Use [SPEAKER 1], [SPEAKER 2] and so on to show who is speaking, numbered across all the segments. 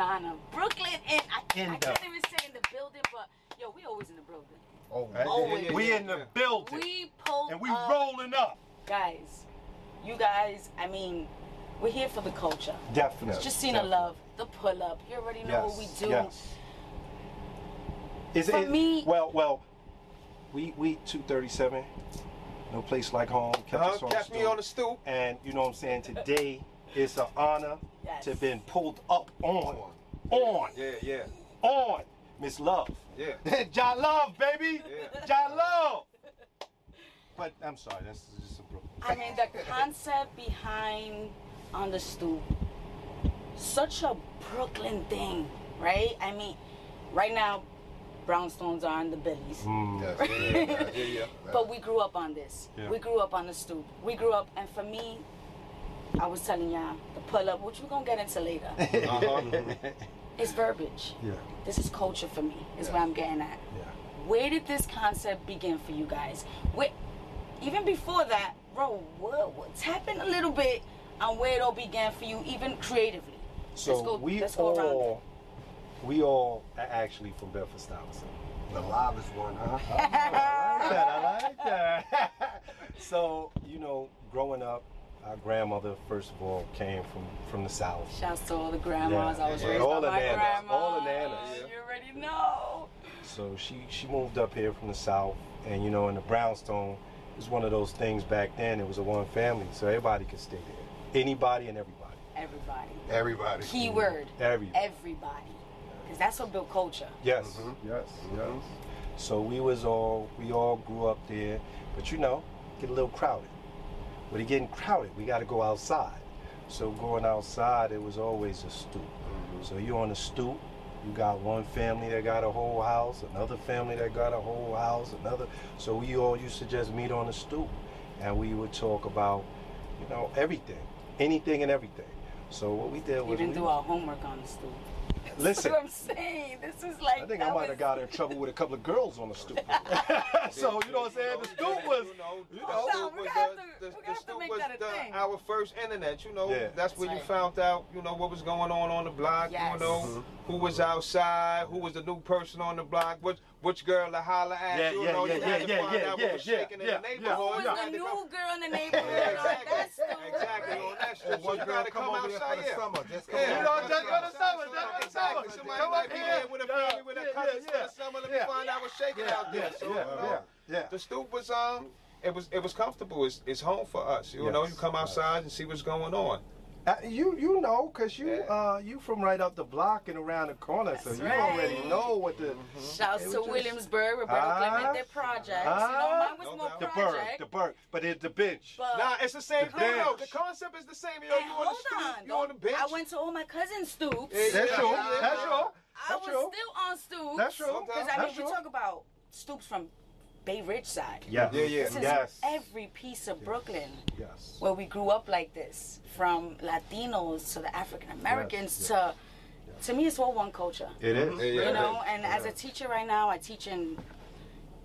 [SPEAKER 1] Oh my goodness, what an honor. Brooklyn and I, I
[SPEAKER 2] In the-
[SPEAKER 1] can't even say in the building, but yo, we always in the building.
[SPEAKER 3] Oh,
[SPEAKER 2] Right?
[SPEAKER 1] Always.
[SPEAKER 2] we in the building.
[SPEAKER 1] We pulled
[SPEAKER 2] and we
[SPEAKER 1] up.
[SPEAKER 2] rolling up.
[SPEAKER 1] Guys, you guys, I mean, we're here for the culture.
[SPEAKER 2] Definitely.
[SPEAKER 1] Jacina Love, the pull up. You already know what we do.
[SPEAKER 2] Yes. Is
[SPEAKER 1] For
[SPEAKER 2] it,
[SPEAKER 1] me-
[SPEAKER 2] well, well, we we two thirty seven. No place like home. Catch
[SPEAKER 3] Uh-huh,
[SPEAKER 2] us on
[SPEAKER 3] catch
[SPEAKER 2] the
[SPEAKER 3] me on the stoop.
[SPEAKER 2] And you know what I'm saying. Today it's an honor
[SPEAKER 1] Yes.
[SPEAKER 2] to have been pulled up on, on,
[SPEAKER 3] Yeah, yeah,
[SPEAKER 2] on. Miss Love.
[SPEAKER 3] yeah.
[SPEAKER 2] John Love, baby.
[SPEAKER 3] Yeah.
[SPEAKER 2] John Love. But I'm sorry, that's just a Brooklyn.
[SPEAKER 1] I mean, the concept behind on the stoop, such a Brooklyn thing, right? I mean, right now, brownstones are in the billies. Mm.
[SPEAKER 3] Yes, yeah, yeah, yeah, yeah.
[SPEAKER 1] But we grew up on this.
[SPEAKER 2] Yeah.
[SPEAKER 1] We grew up on the stoop. We grew up, and for me, I was telling y'all the pull up, which we're gonna get into later.
[SPEAKER 3] Uh-huh.
[SPEAKER 1] it's verbiage.
[SPEAKER 2] Yeah,
[SPEAKER 1] This is culture for me. Is where I'm getting at.
[SPEAKER 2] yeah.
[SPEAKER 1] Where did this concept begin for you guys? Where, even before that, bro, what, what, tap in a little bit on where it all began for you, even creatively.
[SPEAKER 2] So
[SPEAKER 1] let's go,
[SPEAKER 2] we
[SPEAKER 1] let's go
[SPEAKER 2] all, we all are actually from Bedford Stuyvesant.
[SPEAKER 4] The livest one, huh?
[SPEAKER 2] I like that. so you know, growing up, our grandmother first of all came from from the south.
[SPEAKER 1] Shouts to all the grandmas.
[SPEAKER 2] Yeah,
[SPEAKER 1] I was
[SPEAKER 2] yeah,
[SPEAKER 1] raised
[SPEAKER 2] all
[SPEAKER 1] by
[SPEAKER 2] the
[SPEAKER 1] my
[SPEAKER 2] nanas,
[SPEAKER 1] grandma.
[SPEAKER 2] all the nanas.
[SPEAKER 1] You already know.
[SPEAKER 2] So she she moved up here from the south, and you know, in the brownstone, it was one of those things back then. It was a one family, so everybody could stay there. Anybody and everybody.
[SPEAKER 1] Everybody.
[SPEAKER 4] Everybody.
[SPEAKER 1] Keyword.
[SPEAKER 2] Everybody.
[SPEAKER 1] Everybody. Because that's what built culture.
[SPEAKER 2] Yes,
[SPEAKER 4] Mm-hmm.
[SPEAKER 2] yes, yes. So we was all we all grew up there, but you know, get a little crowded. When it getting crowded, we got to go outside. So going outside, it was always a stoop.
[SPEAKER 4] Mm-hmm.
[SPEAKER 2] So you on a stoop, you got one family that got a whole house, another family that got a whole house, another. So we all used to just meet on the stoop, and we would talk about, you know, everything, anything and everything. So what we did was We
[SPEAKER 1] didn't
[SPEAKER 2] we-
[SPEAKER 1] do our homework on the stoop.
[SPEAKER 2] listen.
[SPEAKER 1] That's what I'm saying. This is like.
[SPEAKER 2] I think I might have
[SPEAKER 1] was-
[SPEAKER 2] got in trouble with a couple of girls on the stoop. so you know what I'm saying? The stoop was,
[SPEAKER 3] you know,
[SPEAKER 1] have
[SPEAKER 3] the-
[SPEAKER 1] to-
[SPEAKER 3] the- the
[SPEAKER 1] have to
[SPEAKER 3] stoop
[SPEAKER 1] make
[SPEAKER 3] was
[SPEAKER 1] that a
[SPEAKER 3] the-
[SPEAKER 1] thing.
[SPEAKER 3] Our first internet, you know.
[SPEAKER 2] Yeah.
[SPEAKER 3] That's where
[SPEAKER 1] That's
[SPEAKER 3] you
[SPEAKER 1] right.
[SPEAKER 3] found out, you know, what was going on on the block.
[SPEAKER 1] Yes.
[SPEAKER 3] You know, who was outside, who was the new person on the block, which which girl to holler at.
[SPEAKER 2] Yeah,
[SPEAKER 3] you
[SPEAKER 2] yeah,
[SPEAKER 3] know,
[SPEAKER 2] yeah,
[SPEAKER 3] you
[SPEAKER 2] yeah,
[SPEAKER 3] had to
[SPEAKER 2] yeah,
[SPEAKER 3] find
[SPEAKER 2] yeah,
[SPEAKER 3] out
[SPEAKER 2] yeah,
[SPEAKER 3] what was
[SPEAKER 2] yeah,
[SPEAKER 3] shaking
[SPEAKER 2] yeah,
[SPEAKER 3] in the
[SPEAKER 2] yeah.
[SPEAKER 3] neighborhood.
[SPEAKER 1] Who was the new
[SPEAKER 3] go-
[SPEAKER 1] girl in the neighborhood on that stool?
[SPEAKER 3] Exactly, on that strip. So you gotta
[SPEAKER 4] come
[SPEAKER 3] come
[SPEAKER 4] over there for
[SPEAKER 3] outside
[SPEAKER 4] the
[SPEAKER 3] here.
[SPEAKER 4] summer. Just come
[SPEAKER 3] Yeah.
[SPEAKER 2] You know, just
[SPEAKER 4] for
[SPEAKER 2] go
[SPEAKER 4] the
[SPEAKER 2] to summer, just go to summer.
[SPEAKER 3] Somebody
[SPEAKER 2] Come
[SPEAKER 3] might
[SPEAKER 2] up here.
[SPEAKER 3] with a
[SPEAKER 2] Yeah,
[SPEAKER 3] family with a
[SPEAKER 2] yeah,
[SPEAKER 3] cousins
[SPEAKER 2] yeah,
[SPEAKER 3] for the summer. Let me find out what's shaking out there.
[SPEAKER 2] yeah,
[SPEAKER 3] So,
[SPEAKER 2] yeah,
[SPEAKER 3] you know,
[SPEAKER 2] yeah, yeah.
[SPEAKER 3] The stoop was um, it was it was comfortable. It's, it's home for us. You know, you come outside and see what's going on.
[SPEAKER 2] Uh, you you know, cause you
[SPEAKER 3] Yeah.
[SPEAKER 2] uh you from right up the block and around the corner, so you
[SPEAKER 1] right.
[SPEAKER 2] already know what the
[SPEAKER 1] Shouts
[SPEAKER 2] It was
[SPEAKER 1] to
[SPEAKER 2] just-
[SPEAKER 1] Williamsburg, Roberto
[SPEAKER 2] Ah.
[SPEAKER 1] Clemente projects. you know,
[SPEAKER 2] Ah.
[SPEAKER 1] mine was
[SPEAKER 3] No
[SPEAKER 1] more
[SPEAKER 3] doubt.
[SPEAKER 2] the
[SPEAKER 1] project.
[SPEAKER 2] bird, the bird, but it's the bench.
[SPEAKER 1] But
[SPEAKER 3] Nah, it's the same
[SPEAKER 2] The
[SPEAKER 3] thing though.
[SPEAKER 2] bench.
[SPEAKER 3] The concept is the same. Yo,
[SPEAKER 1] and
[SPEAKER 3] you on the stoop,
[SPEAKER 1] on,
[SPEAKER 3] you on the bench.
[SPEAKER 1] I went to all my cousins' stoops.
[SPEAKER 3] Yeah,
[SPEAKER 2] That's true.
[SPEAKER 3] yeah,
[SPEAKER 2] That's true.
[SPEAKER 1] I was still on stoops.
[SPEAKER 2] That's true.
[SPEAKER 1] Because I mean,
[SPEAKER 2] That's
[SPEAKER 1] we talk about stoops from Bay Ridge side.
[SPEAKER 2] Yes.
[SPEAKER 3] Yeah, yeah.
[SPEAKER 1] This is
[SPEAKER 2] Yes.
[SPEAKER 1] every piece of Brooklyn
[SPEAKER 2] Yes.
[SPEAKER 1] where we grew up like this, from Latinos to the African Americans
[SPEAKER 2] Yes,
[SPEAKER 1] to, to me, it's all one culture.
[SPEAKER 2] It is.
[SPEAKER 3] Yeah,
[SPEAKER 1] you
[SPEAKER 3] yeah.
[SPEAKER 1] know and as a teacher right now i teach in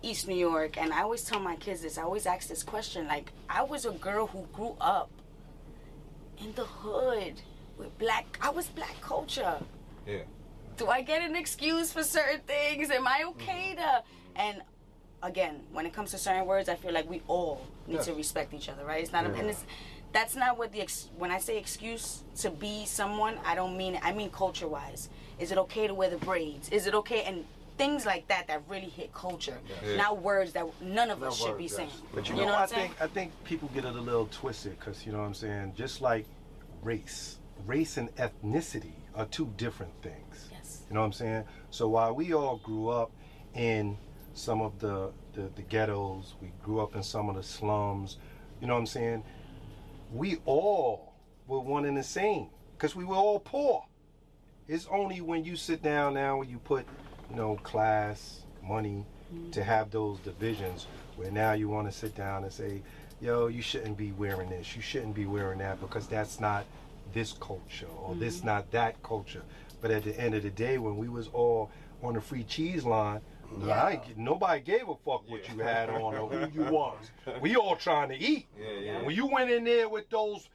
[SPEAKER 1] east new york and i always tell my kids this i always ask this question like i was a girl who grew up in the hood with black i was black culture
[SPEAKER 3] Yeah.
[SPEAKER 1] do i get an excuse for certain things am i okay mm-hmm. to and again when it comes to certain words i feel like we all need to respect each other right it's not a, and it's that's not what the ex, when i say excuse to be someone i don't mean it i mean culture wise is it okay to wear the braids is it okay and things like that that really hit culture
[SPEAKER 3] Yeah.
[SPEAKER 1] not words that none of us should
[SPEAKER 4] words,
[SPEAKER 1] be
[SPEAKER 4] yes.
[SPEAKER 1] saying
[SPEAKER 2] But you,
[SPEAKER 1] You
[SPEAKER 2] know,
[SPEAKER 1] know what
[SPEAKER 2] I
[SPEAKER 1] saying?
[SPEAKER 2] think I think people get it a little twisted because you know what I'm saying. Just like race, race and ethnicity are two different things.
[SPEAKER 1] Yes.
[SPEAKER 2] You know what I'm saying. So while we all grew up in some of the, the the ghettos, we grew up in some of the slums. You know what I'm saying. We all were one and the same because we were all poor. It's only when you sit down now and you put, you know, class, money, mm-hmm. to have those divisions where now you want to sit down and say, yo, you shouldn't be wearing this, you shouldn't be wearing that because that's not this culture or this mm-hmm. not that culture. But at the end of the day, when we was all on the free cheese line, I ain't- nobody gave a fuck what you had on or who you was. We all trying to eat.
[SPEAKER 3] Yeah, yeah.
[SPEAKER 2] When you went in there with those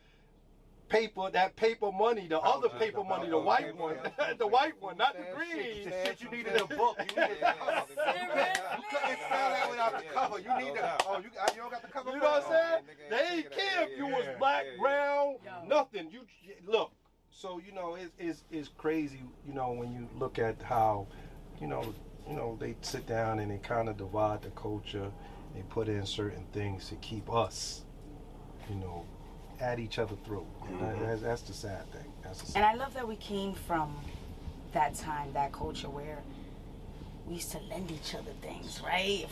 [SPEAKER 2] paper, that paper money, the other paper
[SPEAKER 3] the
[SPEAKER 2] money, the white
[SPEAKER 3] paper
[SPEAKER 2] one,
[SPEAKER 3] money.
[SPEAKER 2] the white one, not the green.
[SPEAKER 3] shit,
[SPEAKER 2] The shit you needed a book. You needed
[SPEAKER 3] Yeah, yeah, yeah.
[SPEAKER 4] You couldn't sell that without the cover. You need the. Oh, you, you don't got the cover.
[SPEAKER 2] You know what I'm saying?
[SPEAKER 3] Oh, nigga
[SPEAKER 2] They ain't
[SPEAKER 3] taking that.
[SPEAKER 2] care if you
[SPEAKER 3] Yeah,
[SPEAKER 2] was black,
[SPEAKER 3] yeah, yeah.
[SPEAKER 2] brown,
[SPEAKER 1] Yo.
[SPEAKER 2] nothing. You look. So you know, it's, it's it's crazy. You know, when you look at how, you know, you know, they sit down and they kind of divide the culture. They put in certain things to keep us, you know, at each other throat. And that- mm-hmm. that's, that's the sad thing. That's the sad
[SPEAKER 1] And I love that we came from that time, that culture where we used to lend each other things, right? If,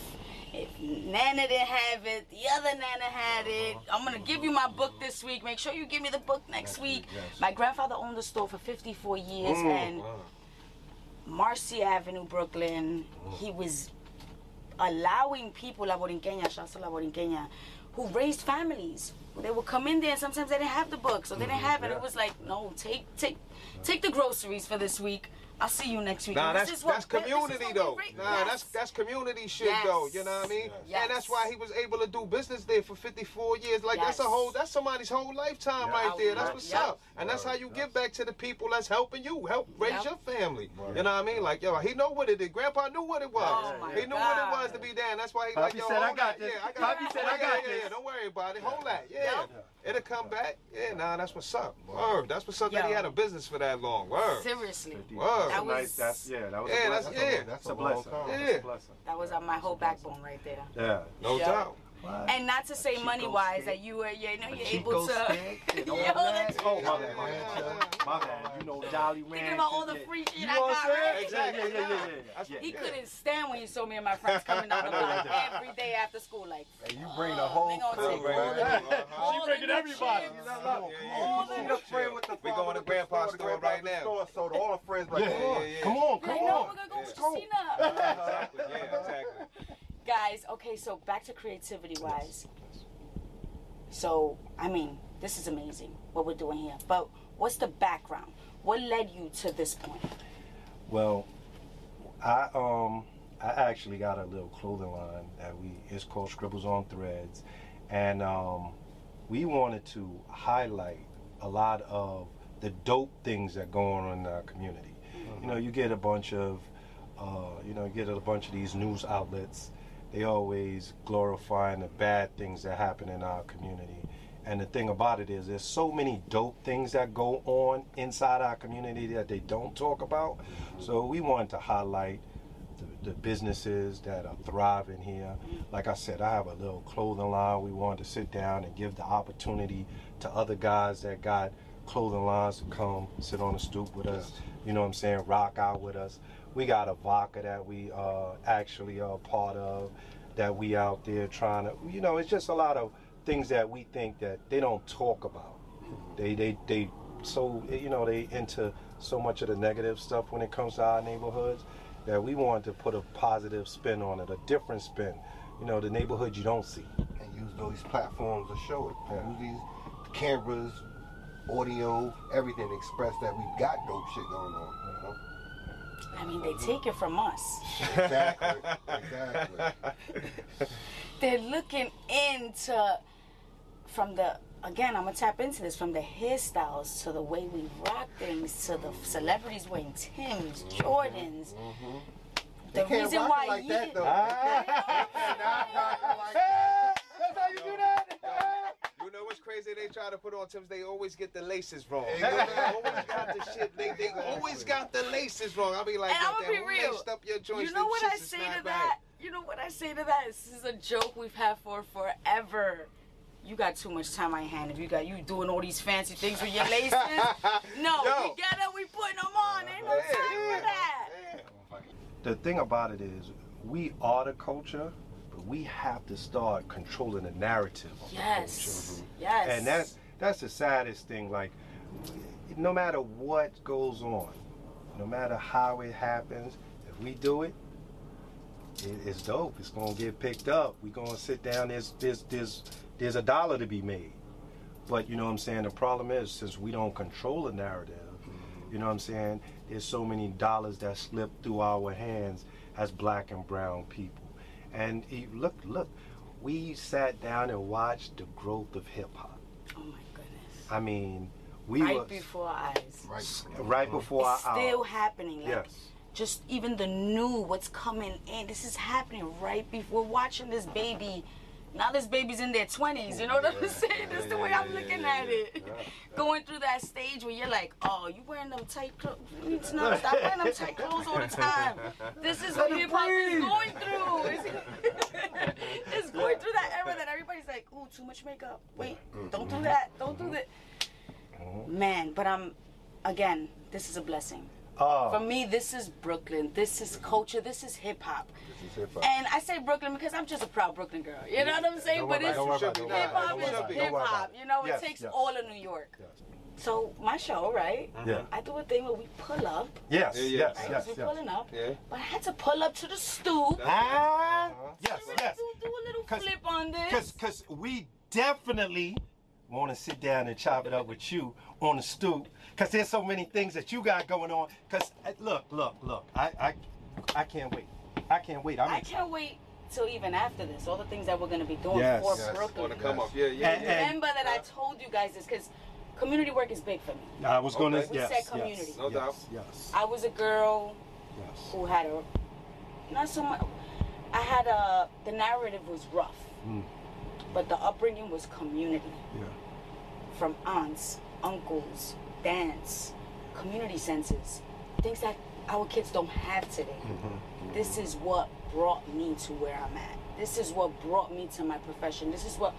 [SPEAKER 1] if Nana didn't have it, the other Nana had it. Uh-huh. I'm gonna give you my book this week. Make sure you give me the book next week. My grandfather owned the store for 54 years, mm. and Marcy Avenue, Brooklyn. Oh. He was allowing people, La Borinqueña, shouts to La Borinqueña, who raised families. They would come in there and sometimes they didn't have the book, so they didn't mm-hmm. have it. It was like, no, take take take the groceries for this week. I'll see you next week.
[SPEAKER 3] Nah,
[SPEAKER 1] And this
[SPEAKER 3] that's
[SPEAKER 1] is what-
[SPEAKER 3] that's
[SPEAKER 1] this is
[SPEAKER 3] community
[SPEAKER 1] what
[SPEAKER 3] though. Nah,
[SPEAKER 1] Yes.
[SPEAKER 3] that's that's community shit
[SPEAKER 1] Yes.
[SPEAKER 3] though. You know what I mean?
[SPEAKER 1] Yes.
[SPEAKER 3] And that's why he was able to do business there for 54 years. Like that's a whole that's somebody's whole lifetime
[SPEAKER 2] Yeah.
[SPEAKER 3] right there. That's what's
[SPEAKER 1] Yeah.
[SPEAKER 3] up. And that's how you give back to the people that's helping you, help raise
[SPEAKER 1] Yeah.
[SPEAKER 3] your family. You know what I mean? Like yo, he know what it is. Grandpa knew what it was.
[SPEAKER 1] Oh, my
[SPEAKER 3] he knew what it was to be down. That's why he
[SPEAKER 2] Poppy
[SPEAKER 3] like yo,
[SPEAKER 2] said, "I got
[SPEAKER 3] that.
[SPEAKER 2] this."
[SPEAKER 3] Yeah, I got
[SPEAKER 2] Poppy said,
[SPEAKER 3] Yeah,
[SPEAKER 2] "I got
[SPEAKER 3] yeah,
[SPEAKER 2] this."
[SPEAKER 3] Yeah, don't worry about it. Hold that. Yeah.
[SPEAKER 1] Yeah.
[SPEAKER 3] It'll come back. Yeah, nah, that's what's up. Word. That's what's up that he had a business for that long. Word.
[SPEAKER 1] Seriously,
[SPEAKER 3] Word.
[SPEAKER 1] That was-
[SPEAKER 2] nice. That's yeah. That was
[SPEAKER 3] Yeah,
[SPEAKER 2] a
[SPEAKER 3] that's-
[SPEAKER 2] blessing.
[SPEAKER 3] yeah.
[SPEAKER 2] That's
[SPEAKER 4] a
[SPEAKER 2] a blessing.
[SPEAKER 4] time.
[SPEAKER 2] That's
[SPEAKER 3] Yeah.
[SPEAKER 2] a blessing.
[SPEAKER 1] that was uh, my whole backbone right there.
[SPEAKER 3] Yeah, no
[SPEAKER 1] Yeah.
[SPEAKER 3] doubt.
[SPEAKER 1] And not to say money wise that you were, you know, you're able to. Yo, that's-
[SPEAKER 2] Oh my bad, my bad, my bad. You know, Jolly Rancher.
[SPEAKER 1] Thinking about all the free shit I got, right?
[SPEAKER 3] Exactly.
[SPEAKER 2] Yeah, yeah, yeah.
[SPEAKER 1] He couldn't stand when you saw me and my friends coming out the block every day after school, like.
[SPEAKER 2] And you bring the
[SPEAKER 1] "Oh,
[SPEAKER 2] whole
[SPEAKER 1] they gonna
[SPEAKER 2] crew,
[SPEAKER 1] take
[SPEAKER 2] man.
[SPEAKER 1] all the- all
[SPEAKER 2] She
[SPEAKER 1] the
[SPEAKER 2] bringing everybody.
[SPEAKER 1] chips.
[SPEAKER 2] You know, look.
[SPEAKER 1] All
[SPEAKER 4] She
[SPEAKER 1] the-
[SPEAKER 4] the friend with the
[SPEAKER 3] We
[SPEAKER 4] father
[SPEAKER 3] going to Grandpa's
[SPEAKER 4] the
[SPEAKER 3] store right now.
[SPEAKER 4] So the, all the friends like,
[SPEAKER 2] Yeah.
[SPEAKER 4] come on.
[SPEAKER 3] yeah, yeah.
[SPEAKER 2] Come on, come on.
[SPEAKER 1] we're gonna go
[SPEAKER 2] Let's
[SPEAKER 1] with
[SPEAKER 2] go.
[SPEAKER 1] Christina.
[SPEAKER 3] Exactly. Yeah, exactly.
[SPEAKER 1] Guys, okay, so back to creativity wise. So, I mean, this is amazing what we're doing here. But what's the background? What led you to this point?
[SPEAKER 2] Well, I um I actually got a little clothing line that we it's called Scribbles on Threads, and um, we wanted to highlight a lot of the dope things that go on in our community. You know, you get a bunch of uh, you know you get a bunch of these news outlets. They always glorifying the bad things that happen in our community. And the thing about it is, there's so many dope things that go on inside our community that they don't talk about. So we wanted to highlight the, the businesses that are thriving here. Like I said, I have a little clothing line. We wanted to sit down and give the opportunity to other guys that got clothing lines to come sit on the stoop with us. You know what I'm saying? Rock out with us. We got a vodka that we uh, actually are part of. That we out there trying to. You know, it's just a lot of things that we think that they don't talk about. They they they so you know they into so much of the negative stuff when it comes to our neighborhoods that we wanted to put a positive spin on it, a different spin. You know, the neighborhood you don't see.
[SPEAKER 4] And use those platforms to show it.
[SPEAKER 2] Yeah.
[SPEAKER 4] Use these cameras, audio, everything to express that we've got dope shit going on. You know?
[SPEAKER 1] I mean, they take it from us.
[SPEAKER 4] Exactly. exactly.
[SPEAKER 1] They're looking into, from the, again, I'm going to tap into this, from the hairstyles to the way we rock things to the celebrities wearing Tim's, Jordans. The
[SPEAKER 4] They can't
[SPEAKER 1] reason
[SPEAKER 4] rock
[SPEAKER 1] why
[SPEAKER 4] it like
[SPEAKER 1] you-
[SPEAKER 4] that though.
[SPEAKER 2] Ah.
[SPEAKER 4] They cannot rock it like that.
[SPEAKER 2] That's how you do that.
[SPEAKER 3] You know what's crazy? They try to put on Tim's. They always get the laces wrong.
[SPEAKER 4] They
[SPEAKER 3] They always got the shit. They, they always got the laces wrong. I'll be like,
[SPEAKER 1] And I'ma be real.
[SPEAKER 3] up your joints?
[SPEAKER 1] You know what I say to
[SPEAKER 3] right."
[SPEAKER 1] that? You know what I say to that? This is a joke we've had for forever. You got too much time on your hand. If you got you doing all these fancy things with your laces, no,
[SPEAKER 3] Yo.
[SPEAKER 1] we get it. We putting them on. Ain't no
[SPEAKER 3] Yeah,
[SPEAKER 1] time
[SPEAKER 3] yeah,
[SPEAKER 1] for that.
[SPEAKER 3] yeah.
[SPEAKER 2] The thing about it is, we are the culture, but we have to start controlling the narrative of
[SPEAKER 1] Yes,
[SPEAKER 2] culture.
[SPEAKER 1] yes.
[SPEAKER 2] And that's that's the saddest thing. Like, no matter what goes on, no matter how it happens, if we do it, it it's dope. It's gonna get picked up. We gonna sit down. There's there's there's there's a dollar to be made. But you know what I'm saying? The problem is since we don't control the narrative, you know what I'm saying? There's so many dollars that slip through our hands as black and brown people. And you- look, look, we sat down and watched the growth of hip hop.
[SPEAKER 1] Oh my goodness.
[SPEAKER 2] I mean, we
[SPEAKER 1] right
[SPEAKER 2] was
[SPEAKER 1] before our eyes.
[SPEAKER 4] Right.
[SPEAKER 2] right before
[SPEAKER 1] It's
[SPEAKER 2] our
[SPEAKER 1] still
[SPEAKER 2] eyes.
[SPEAKER 1] happening. Like,
[SPEAKER 2] Yes.
[SPEAKER 1] Just even the new, what's coming in. This is happening right before watching this baby. Now this baby's in their 20s. You know what I'm saying? That's the way I'm looking at it. Going through that stage where you're like, oh, you wearing them tight clothes. You need to know, stop wearing them tight clothes all the time. This is what hip hop is going through. It's, it's going through that era that everybody's like, ooh, too much makeup. Wait, don't do that. Don't do that. Man, but I'm, again, this is a blessing.
[SPEAKER 2] Oh,
[SPEAKER 1] For me, this is Brooklyn. This is culture. This is hip hop.
[SPEAKER 4] This is hip-hop.
[SPEAKER 1] And I say Brooklyn because I'm just a proud Brooklyn girl. You know what I'm saying?
[SPEAKER 2] Don't
[SPEAKER 1] But it's
[SPEAKER 2] about it, don't worry
[SPEAKER 3] should
[SPEAKER 2] about it,
[SPEAKER 3] be.
[SPEAKER 2] don't worry
[SPEAKER 1] hip
[SPEAKER 2] about it,
[SPEAKER 1] hop is
[SPEAKER 2] worry about it,
[SPEAKER 1] hip
[SPEAKER 2] don't worry about
[SPEAKER 1] hop. You know, it
[SPEAKER 2] Yes,
[SPEAKER 1] takes
[SPEAKER 2] yes.
[SPEAKER 1] all of New York.
[SPEAKER 2] Yes.
[SPEAKER 1] So my show, right?
[SPEAKER 2] Yeah.
[SPEAKER 1] I do a thing where we pull up.
[SPEAKER 2] Yes,
[SPEAKER 3] Yeah, yeah.
[SPEAKER 2] yes,
[SPEAKER 1] Right?
[SPEAKER 2] yes,
[SPEAKER 1] we're
[SPEAKER 2] yes.
[SPEAKER 1] pulling up.
[SPEAKER 3] Yeah.
[SPEAKER 1] But I had to pull up to the stoop.
[SPEAKER 2] Ah, yes, yes.
[SPEAKER 1] Do, do a little
[SPEAKER 2] 'Cause-
[SPEAKER 1] flip on this.
[SPEAKER 2] Cause, cause we definitely want to sit down and chop it up with you on the stoop. Cause there's so many things that you got going on. Cause uh, look, look, look. I, I, I can't wait. I can't wait. I'm
[SPEAKER 1] I can't wait till even after this. All the things that we're gonna be doing
[SPEAKER 2] Yes.
[SPEAKER 1] for
[SPEAKER 2] Yes.
[SPEAKER 1] Brooklyn.
[SPEAKER 3] Want to come up? Yeah, yeah,
[SPEAKER 2] And-
[SPEAKER 3] yeah.
[SPEAKER 1] Remember that I told you guys this because community work is big for me.
[SPEAKER 2] I was gonna.
[SPEAKER 3] Okay.
[SPEAKER 1] We
[SPEAKER 2] Yes,
[SPEAKER 1] said
[SPEAKER 2] yes,
[SPEAKER 1] community.
[SPEAKER 3] No
[SPEAKER 2] yes,
[SPEAKER 3] doubt.
[SPEAKER 2] Yes.
[SPEAKER 1] I was a girl
[SPEAKER 2] Yes.
[SPEAKER 1] who had a not so much. I had a the narrative was rough,
[SPEAKER 2] Mm.
[SPEAKER 1] but the upbringing was community
[SPEAKER 2] Yeah.
[SPEAKER 1] from aunts, uncles, dance, community senses, things that our kids don't have today.
[SPEAKER 2] Mm-hmm.
[SPEAKER 1] This is what brought me to where I'm at. This is what brought me to my profession. This is what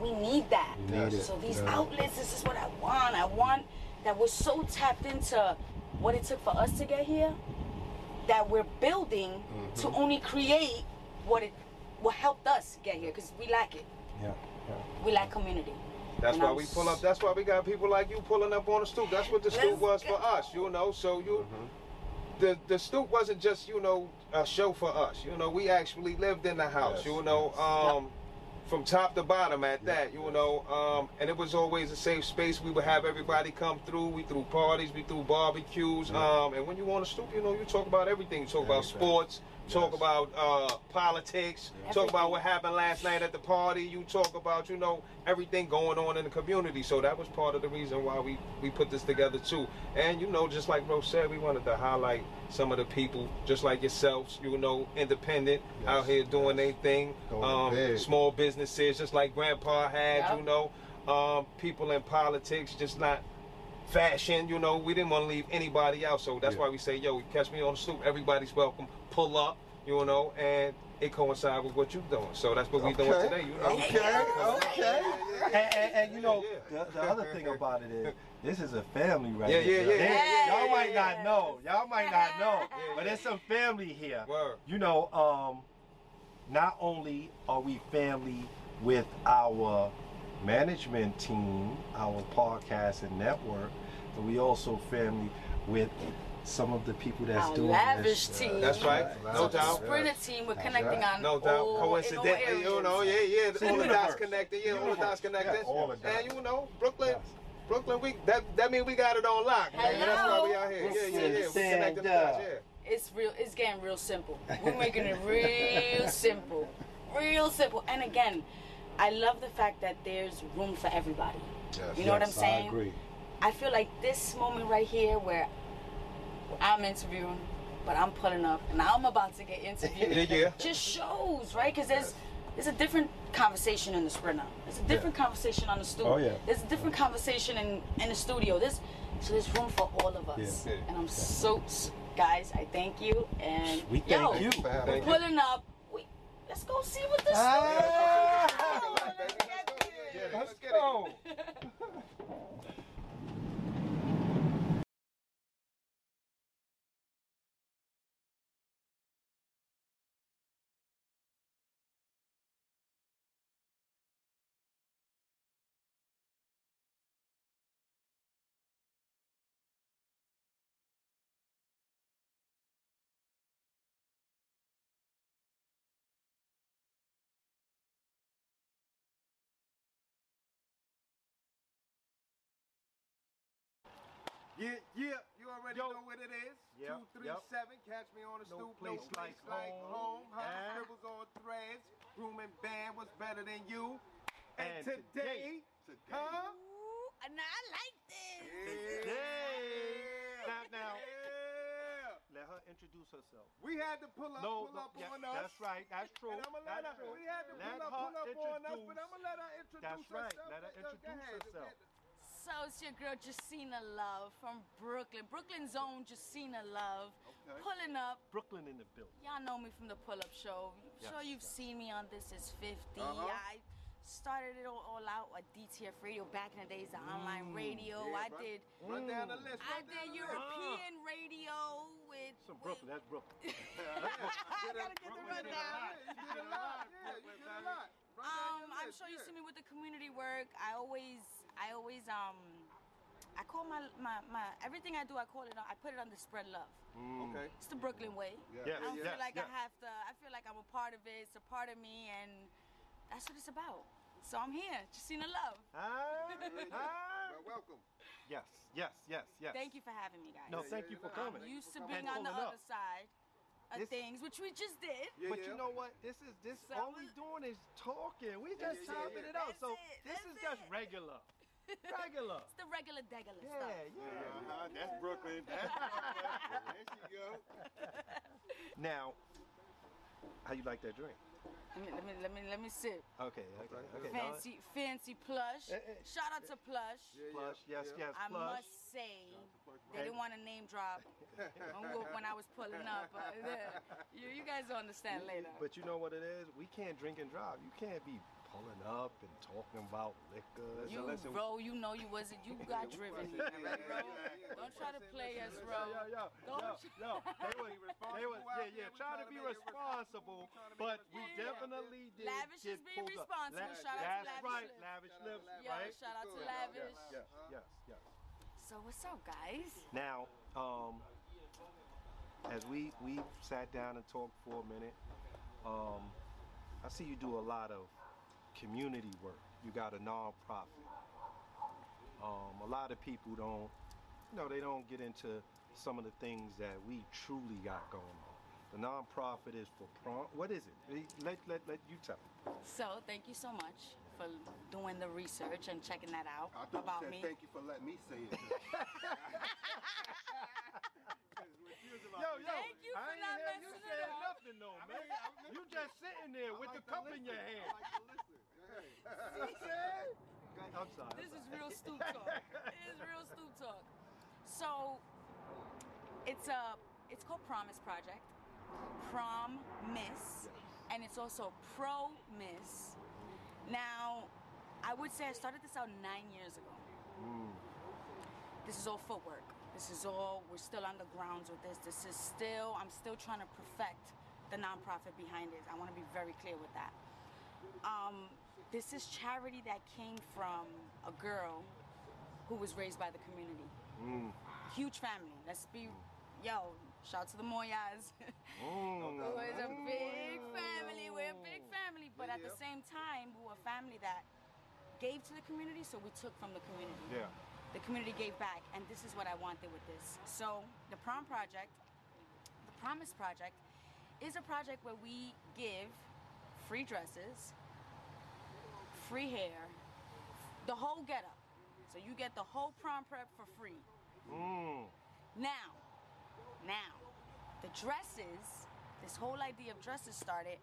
[SPEAKER 1] we need that.
[SPEAKER 2] Need
[SPEAKER 1] So these
[SPEAKER 2] yeah.
[SPEAKER 1] outlets, this is what I want. I want that we're so tapped into what it took for us to get here that we're building to
[SPEAKER 2] Mm-hmm.
[SPEAKER 1] only create what it what helped us get here because we lack it.
[SPEAKER 2] Yeah. yeah.
[SPEAKER 1] We lack community.
[SPEAKER 3] That's
[SPEAKER 1] And
[SPEAKER 3] why
[SPEAKER 1] I'm
[SPEAKER 3] we pull up. That's why we got people like you pulling up on the stoop. That's what the stoop was
[SPEAKER 1] Let's
[SPEAKER 3] for
[SPEAKER 1] go.
[SPEAKER 3] us, you know. So you, the the stoop wasn't just you know a show for us. You know, we actually lived in the house.
[SPEAKER 4] Yes,
[SPEAKER 3] You know, um, from top to bottom at that. You
[SPEAKER 4] yes.
[SPEAKER 3] know, um, and it was always a safe space. We would have everybody come through. We threw parties. We threw barbecues. Um, and when you on the stoop, you know, you talk about everything. You talk about sports. Talk
[SPEAKER 4] Yes.
[SPEAKER 3] about uh, politics. Talk about what happened last night at the party. You talk about, you know, everything going on in the community. So that was part of the reason why we, we put this together too. And you know, just like Rose said, we wanted to highlight some of the people, just like yourselves, you know, independent,
[SPEAKER 4] Yes,
[SPEAKER 3] out here doing their thing. Um, small businesses, just like Grandpa had,
[SPEAKER 1] Yep.
[SPEAKER 3] you know. Um, people in politics, just not fashion, you know, we didn't want to leave anybody out. So that's
[SPEAKER 2] Yeah.
[SPEAKER 3] why we say, yo, catch me on the stoop, everybody's welcome, pull up, you know, and it coincides with what you're doing. So that's what we're doing today, you know.
[SPEAKER 4] Okay. Okay.
[SPEAKER 2] And, and, and you know,
[SPEAKER 3] Yeah.
[SPEAKER 2] the, the other thing about it is, this is a family right
[SPEAKER 3] Yeah,
[SPEAKER 2] here.
[SPEAKER 3] yeah, yeah.
[SPEAKER 2] They- Y'all might not know. Y'all might not know.
[SPEAKER 3] Yeah,
[SPEAKER 2] but
[SPEAKER 3] yeah.
[SPEAKER 2] there's some family here.
[SPEAKER 3] Word.
[SPEAKER 2] You know, um, not only are we family with our management team, our podcast and network, but we also family with some of the people that's
[SPEAKER 1] Our
[SPEAKER 2] doing
[SPEAKER 1] lavish
[SPEAKER 2] this.
[SPEAKER 1] team.
[SPEAKER 3] That's right,
[SPEAKER 4] Right.
[SPEAKER 3] no
[SPEAKER 1] So the
[SPEAKER 3] doubt.
[SPEAKER 1] Sprinter team, we're connecting
[SPEAKER 4] right.
[SPEAKER 1] on
[SPEAKER 3] No doubt.
[SPEAKER 1] all, in all
[SPEAKER 3] Coincidentally, you know, yeah,
[SPEAKER 1] areas.
[SPEAKER 3] yeah.
[SPEAKER 2] It's
[SPEAKER 3] all the dots connected, yeah, all the dots connected.
[SPEAKER 4] Yes, all the dots.
[SPEAKER 3] And you know, Brooklyn,
[SPEAKER 2] Yes.
[SPEAKER 3] Brooklyn, we that that means we got it on lock. man. That's why we out here. Yeah, yeah, yeah. We
[SPEAKER 2] Stand
[SPEAKER 3] connected the dots, yeah.
[SPEAKER 1] It's real. It's getting real simple. We're making it real simple, real simple. And again, I love the fact that there's room for everybody.
[SPEAKER 4] Yes.
[SPEAKER 1] You know what I'm saying?
[SPEAKER 2] I agree.
[SPEAKER 1] I feel like this moment right here where I'm interviewing, but I'm pulling up and I'm about to get interviewed.
[SPEAKER 3] Yeah, yeah.
[SPEAKER 1] Just shows, right? Because there's there's a different conversation in the sprinter. There's a different conversation on the studio.
[SPEAKER 2] Oh, yeah.
[SPEAKER 1] There's a different conversation in in the studio. There's so there's room for all of us.
[SPEAKER 3] Yeah. Yeah.
[SPEAKER 1] And I'm so guys, I thank you and
[SPEAKER 2] We thank
[SPEAKER 1] yo,
[SPEAKER 2] you.
[SPEAKER 4] For having
[SPEAKER 3] Thank you.
[SPEAKER 1] pulling up. We, let's go see what this
[SPEAKER 2] Ah.
[SPEAKER 1] Let's
[SPEAKER 3] Yeah, let's
[SPEAKER 2] Let's go.
[SPEAKER 3] Yeah, yeah, you already
[SPEAKER 2] Yo.
[SPEAKER 3] know what it is.
[SPEAKER 2] Yep,
[SPEAKER 3] Two, three,
[SPEAKER 2] yep.
[SPEAKER 3] seven. Catch me on the
[SPEAKER 2] No
[SPEAKER 3] stoop.
[SPEAKER 2] place
[SPEAKER 3] no place
[SPEAKER 2] like
[SPEAKER 3] like
[SPEAKER 2] home.
[SPEAKER 3] home. Huh?
[SPEAKER 2] And-
[SPEAKER 3] Scribbles on threads. Room and band was better than you. And,
[SPEAKER 2] And
[SPEAKER 3] today,
[SPEAKER 4] today-
[SPEAKER 3] huh?
[SPEAKER 1] and I like this.
[SPEAKER 2] Hey. Now, now,
[SPEAKER 3] Yeah.
[SPEAKER 2] let her introduce herself.
[SPEAKER 3] We had to pull up,
[SPEAKER 2] No,
[SPEAKER 3] pull
[SPEAKER 2] no,
[SPEAKER 3] up
[SPEAKER 2] yeah,
[SPEAKER 3] on us.
[SPEAKER 2] that's right. That's true.
[SPEAKER 3] And I'm gonna let
[SPEAKER 2] That's
[SPEAKER 3] her.
[SPEAKER 2] true.
[SPEAKER 3] We had to
[SPEAKER 2] Let
[SPEAKER 3] pull up, pull up on us, but I'm gonna let her introduce
[SPEAKER 2] That's right. Let her
[SPEAKER 3] Go
[SPEAKER 2] introduce
[SPEAKER 3] ahead.
[SPEAKER 2] herself.
[SPEAKER 1] So it's your girl Jacina Love from Brooklyn. Brooklyn's own Jacina Love.
[SPEAKER 4] Okay.
[SPEAKER 1] Pulling up.
[SPEAKER 2] Brooklyn in the building.
[SPEAKER 1] Y'all know me from the pull up show. I'm
[SPEAKER 2] Yes,
[SPEAKER 1] sure you've
[SPEAKER 2] yes.
[SPEAKER 1] seen me on This Is 50.
[SPEAKER 3] Uh-huh.
[SPEAKER 1] I started it all, all out at DTF Radio back in the days, the online radio.
[SPEAKER 3] Mm. Yeah,
[SPEAKER 1] I
[SPEAKER 3] run-
[SPEAKER 1] did.
[SPEAKER 3] Run down the list.
[SPEAKER 1] I did. European radio with.
[SPEAKER 2] So
[SPEAKER 1] with-
[SPEAKER 2] Brooklyn, that's Brooklyn.
[SPEAKER 1] I gotta get the rundown.
[SPEAKER 3] did a lot. You did a lot. Yeah, you did a lot. Run down
[SPEAKER 1] Um, I'm sure you see me with the community work. I always, I always, um, I call my, my, my everything I do. I call it. I put it on the spread love.
[SPEAKER 3] Okay.
[SPEAKER 1] It's the Brooklyn way.
[SPEAKER 4] Yeah.
[SPEAKER 2] Yes,
[SPEAKER 1] I don't
[SPEAKER 2] yes,
[SPEAKER 1] feel like
[SPEAKER 2] yes.
[SPEAKER 1] I have to. I feel like I'm a part of it. It's a part of me, and that's what it's about. So I'm here, Jacina Love.
[SPEAKER 2] Huh? Huh?
[SPEAKER 3] Well, welcome.
[SPEAKER 2] Yes, yes, yes, yes.
[SPEAKER 1] Thank you for having me, guys.
[SPEAKER 2] No,
[SPEAKER 3] Yeah,
[SPEAKER 2] thank
[SPEAKER 3] yeah,
[SPEAKER 2] you for coming.
[SPEAKER 1] I'm used to
[SPEAKER 3] And
[SPEAKER 1] being on the
[SPEAKER 2] pulling up.
[SPEAKER 1] other side of
[SPEAKER 2] This-
[SPEAKER 1] things, which we just did.
[SPEAKER 3] Yeah,
[SPEAKER 2] but
[SPEAKER 3] yeah.
[SPEAKER 2] you know what? This is this.
[SPEAKER 1] So
[SPEAKER 2] all we
[SPEAKER 1] we-
[SPEAKER 2] doing is talking. We just
[SPEAKER 3] yeah, yeah,
[SPEAKER 2] chopping
[SPEAKER 3] yeah.
[SPEAKER 2] it out.
[SPEAKER 1] That's
[SPEAKER 2] so
[SPEAKER 1] it,
[SPEAKER 2] this
[SPEAKER 1] that's
[SPEAKER 2] is just regular, regular.
[SPEAKER 1] It's the regular degular
[SPEAKER 2] Yeah,
[SPEAKER 1] stuff.
[SPEAKER 2] yeah.
[SPEAKER 4] Uh-huh, that's Brooklyn. That's Brooklyn. there she go.
[SPEAKER 2] Now, how you like that drink?
[SPEAKER 1] Let me, let me, let me, let me sip.
[SPEAKER 2] Okay, okay, okay.
[SPEAKER 1] Fancy, fancy plush.
[SPEAKER 2] Eh, eh.
[SPEAKER 1] Shout out to plush.
[SPEAKER 3] Yeah,
[SPEAKER 2] Plush, yes,
[SPEAKER 3] yeah.
[SPEAKER 2] yes,
[SPEAKER 1] I
[SPEAKER 2] plush.
[SPEAKER 1] must say, they didn't want to name drop when, I was pulling up. But, you, you guys will understand later.
[SPEAKER 2] But you know what it is? We can't drink and drive. You can't be pulling up and talking about liquor.
[SPEAKER 1] you,
[SPEAKER 2] listen,
[SPEAKER 1] bro, you know you wasn't. You got driven.
[SPEAKER 3] Yeah, yeah, yeah, yeah.
[SPEAKER 1] Don't try to play us,
[SPEAKER 3] Listen,
[SPEAKER 1] bro.
[SPEAKER 2] Yo, yo, yo,
[SPEAKER 1] Don't
[SPEAKER 2] yo, yo. They was, they was,
[SPEAKER 3] responsible
[SPEAKER 2] yeah, yeah,
[SPEAKER 3] here.
[SPEAKER 2] Trying to be responsible,
[SPEAKER 3] responsible. We tryna make
[SPEAKER 2] but we
[SPEAKER 1] responsible.
[SPEAKER 2] definitely did
[SPEAKER 1] Lavish
[SPEAKER 2] get
[SPEAKER 1] is being
[SPEAKER 2] pulled up.
[SPEAKER 1] responsible.
[SPEAKER 2] La-
[SPEAKER 1] Shout out to
[SPEAKER 2] That's right, lavish
[SPEAKER 3] Shout out to
[SPEAKER 2] lips,
[SPEAKER 3] Lavish
[SPEAKER 1] Yo,
[SPEAKER 2] right?
[SPEAKER 1] shout out to Lavish.
[SPEAKER 2] Yes, yes, yes, yes.
[SPEAKER 1] So what's up, guys?
[SPEAKER 2] Now, um, as we we sat down and talked for a minute, um, I see you do a lot of community work. You got a nonprofit. Um, a lot of people don't, you know, they don't get into some of the things that we truly got going on. The nonprofit is for prom. What is it? Let let let you tell. me.
[SPEAKER 1] So thank you so much for doing the research and checking that out
[SPEAKER 4] I thought
[SPEAKER 1] about
[SPEAKER 4] you said
[SPEAKER 1] me.
[SPEAKER 4] thank you for letting me say it.
[SPEAKER 2] Yo, yo,
[SPEAKER 1] Thank you
[SPEAKER 2] I
[SPEAKER 1] for
[SPEAKER 2] ain't
[SPEAKER 1] not
[SPEAKER 2] hear you
[SPEAKER 1] messing it up.
[SPEAKER 2] nothing, though, man. You just sitting there with the cup in your hand. I'm sorry.
[SPEAKER 1] This is real stoop talk. It is real stoop talk. So it's a it's called Promise Project. Prom Miss. And it's also Pro Miss. Now, I would say I started this out nine years ago. Mm. This is all footwork. This is all we're still on the grounds with this. This is still I'm still trying to perfect the nonprofit behind it. I want to be very clear with that. This is charity that came from a girl who was raised by the community. Mm. Huge family. Let's be, yo, shout out to the Moyas. Mm, we're a big family. We're a big family. But at the same time, we were a family that gave to the community, so we took from the community.
[SPEAKER 2] Yeah.
[SPEAKER 1] The community gave back, and this is what I wanted with this. So, the Prom Project, the Promise Project, is a project where we give free dresses, free hair, the whole getup. So you get the whole prom prep for free.
[SPEAKER 2] Mm.
[SPEAKER 1] Now, now, the dresses, this whole idea of dresses started.